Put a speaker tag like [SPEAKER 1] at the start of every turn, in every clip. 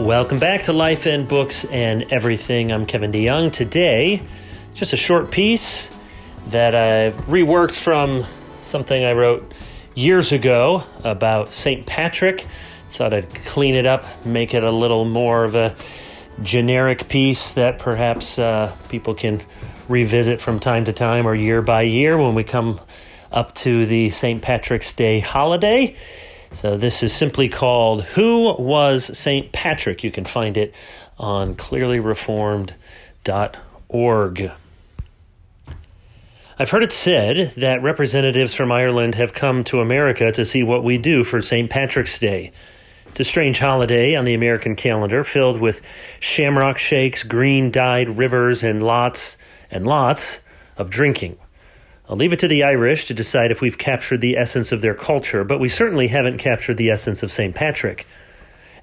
[SPEAKER 1] Welcome back to Life and Books and Everything. I'm Kevin DeYoung. Today, just a short piece that I've reworked from something I wrote years ago about St. Patrick. Thought I'd clean it up, make it a little more of a generic piece that perhaps uh, people can revisit from time to time or year by year when we come up to the St. Patrick's Day holiday. So this is simply called Who Was St. Patrick? You can find it on clearlyreformed.org. I've heard it said that representatives from Ireland have come to America to see what we do for St. Patrick's Day. It's a strange holiday on the American calendar filled with shamrock shakes, green dyed rivers, and lots and lots of drinking. I'll leave it to the Irish to decide if we've captured the essence of their culture, but we certainly haven't captured the essence of St. Patrick.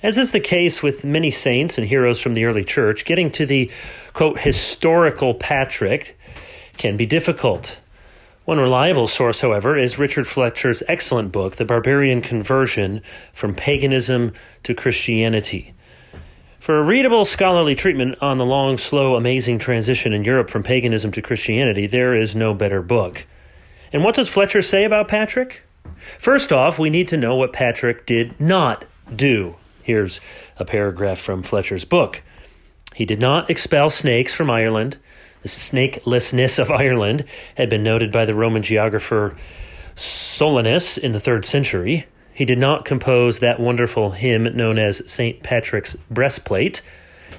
[SPEAKER 1] As is the case with many saints and heroes from the early church, getting to the, quote, historical Patrick can be difficult. One reliable source, however, is Richard Fletcher's excellent book, The Barbarian Conversion From Paganism to Christianity. For a readable scholarly treatment on the long, slow, amazing transition in Europe from paganism to Christianity, there is no better book. And what does Fletcher say about Patrick? First off, we need to know what Patrick did not do. Here's a paragraph from Fletcher's book. He did not expel snakes from Ireland. The snakelessness of Ireland had been noted by the Roman geographer Solinus in the third century. He did not compose that wonderful hymn known as St. Patrick's Breastplate.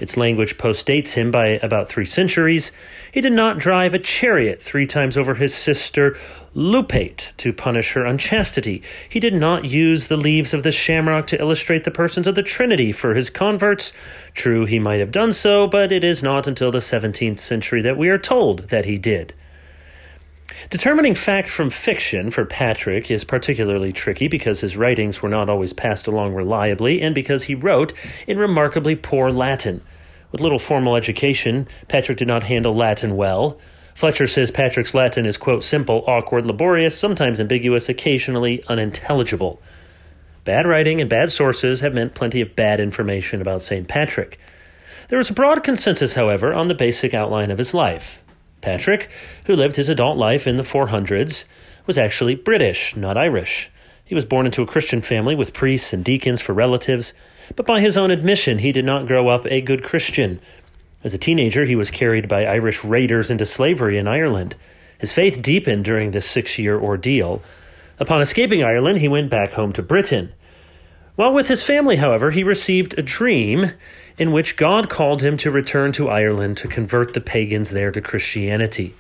[SPEAKER 1] Its language postdates him by about three centuries. He did not drive a chariot three times over his sister Lupait to punish her unchastity. He did not use the leaves of the shamrock to illustrate the persons of the Trinity for his converts. True, he might have done so, but it is not until the 17th century that we are told that he did. Determining fact from fiction for Patrick is particularly tricky because his writings were not always passed along reliably and because he wrote in remarkably poor Latin. With little formal education, Patrick did not handle Latin well. Fletcher says Patrick's Latin is, quote, simple, awkward, laborious, sometimes ambiguous, occasionally unintelligible. Bad writing and bad sources have meant plenty of bad information about St. Patrick. There is a broad consensus, however, on the basic outline of his life. Patrick, who lived his adult life in the 400s, was actually British, not Irish. He was born into a Christian family with priests and deacons for relatives, but by his own admission, he did not grow up a good Christian. As a teenager, he was carried by Irish raiders into slavery in Ireland. His faith deepened during this six year ordeal. Upon escaping Ireland, he went back home to Britain. While with his family, however, he received a dream in which God called him to return to Ireland to convert the pagans there to Christianity.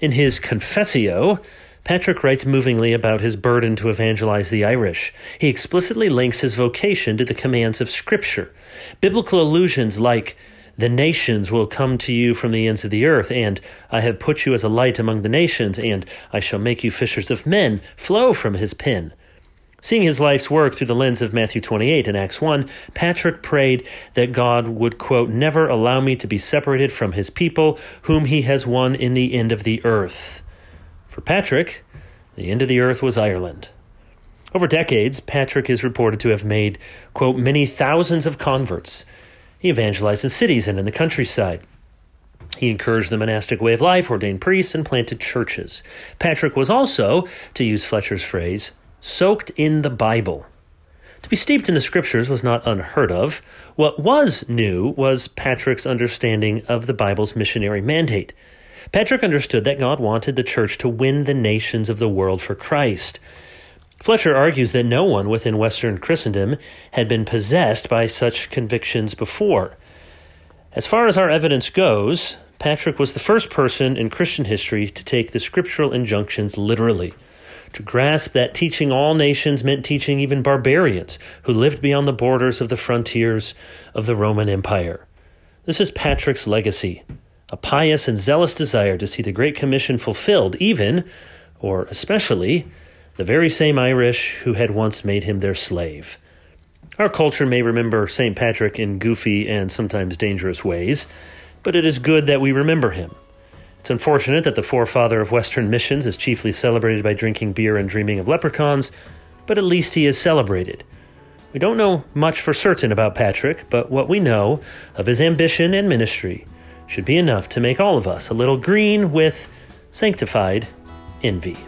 [SPEAKER 1] In his Confessio, Patrick writes movingly about his burden to evangelize the Irish. He explicitly links his vocation to the commands of Scripture. Biblical allusions like, The nations will come to you from the ends of the earth, and I have put you as a light among the nations, and I shall make you fishers of men, flow from his pen. Seeing his life's work through the lens of Matthew 28 and Acts 1, Patrick prayed that God would, quote, never allow me to be separated from his people, whom he has won in the end of the earth. For Patrick, the end of the earth was Ireland. Over decades, Patrick is reported to have made, quote, many thousands of converts. He evangelized in cities and in the countryside. He encouraged the monastic way of life, ordained priests, and planted churches. Patrick was also, to use Fletcher's phrase, soaked in the Bible. To be steeped in the scriptures was not unheard of. What was new was Patrick's understanding of the Bible's missionary mandate. Patrick understood that God wanted the church to win the nations of the world for Christ. Fletcher argues that no one within Western Christendom had been possessed by such convictions before. As far as our evidence goes, Patrick was the first person in Christian history to take the scriptural injunctions literally. To grasp that teaching all nations meant teaching even barbarians who lived beyond the borders of the frontiers of the Roman Empire. This is Patrick's legacy a pious and zealous desire to see the Great Commission fulfilled, even, or especially, the very same Irish who had once made him their slave. Our culture may remember St. Patrick in goofy and sometimes dangerous ways, but it is good that we remember him. It's unfortunate that the forefather of Western missions is chiefly celebrated by drinking beer and dreaming of leprechauns, but at least he is celebrated. We don't know much for certain about Patrick, but what we know of his ambition and ministry should be enough to make all of us a little green with sanctified envy.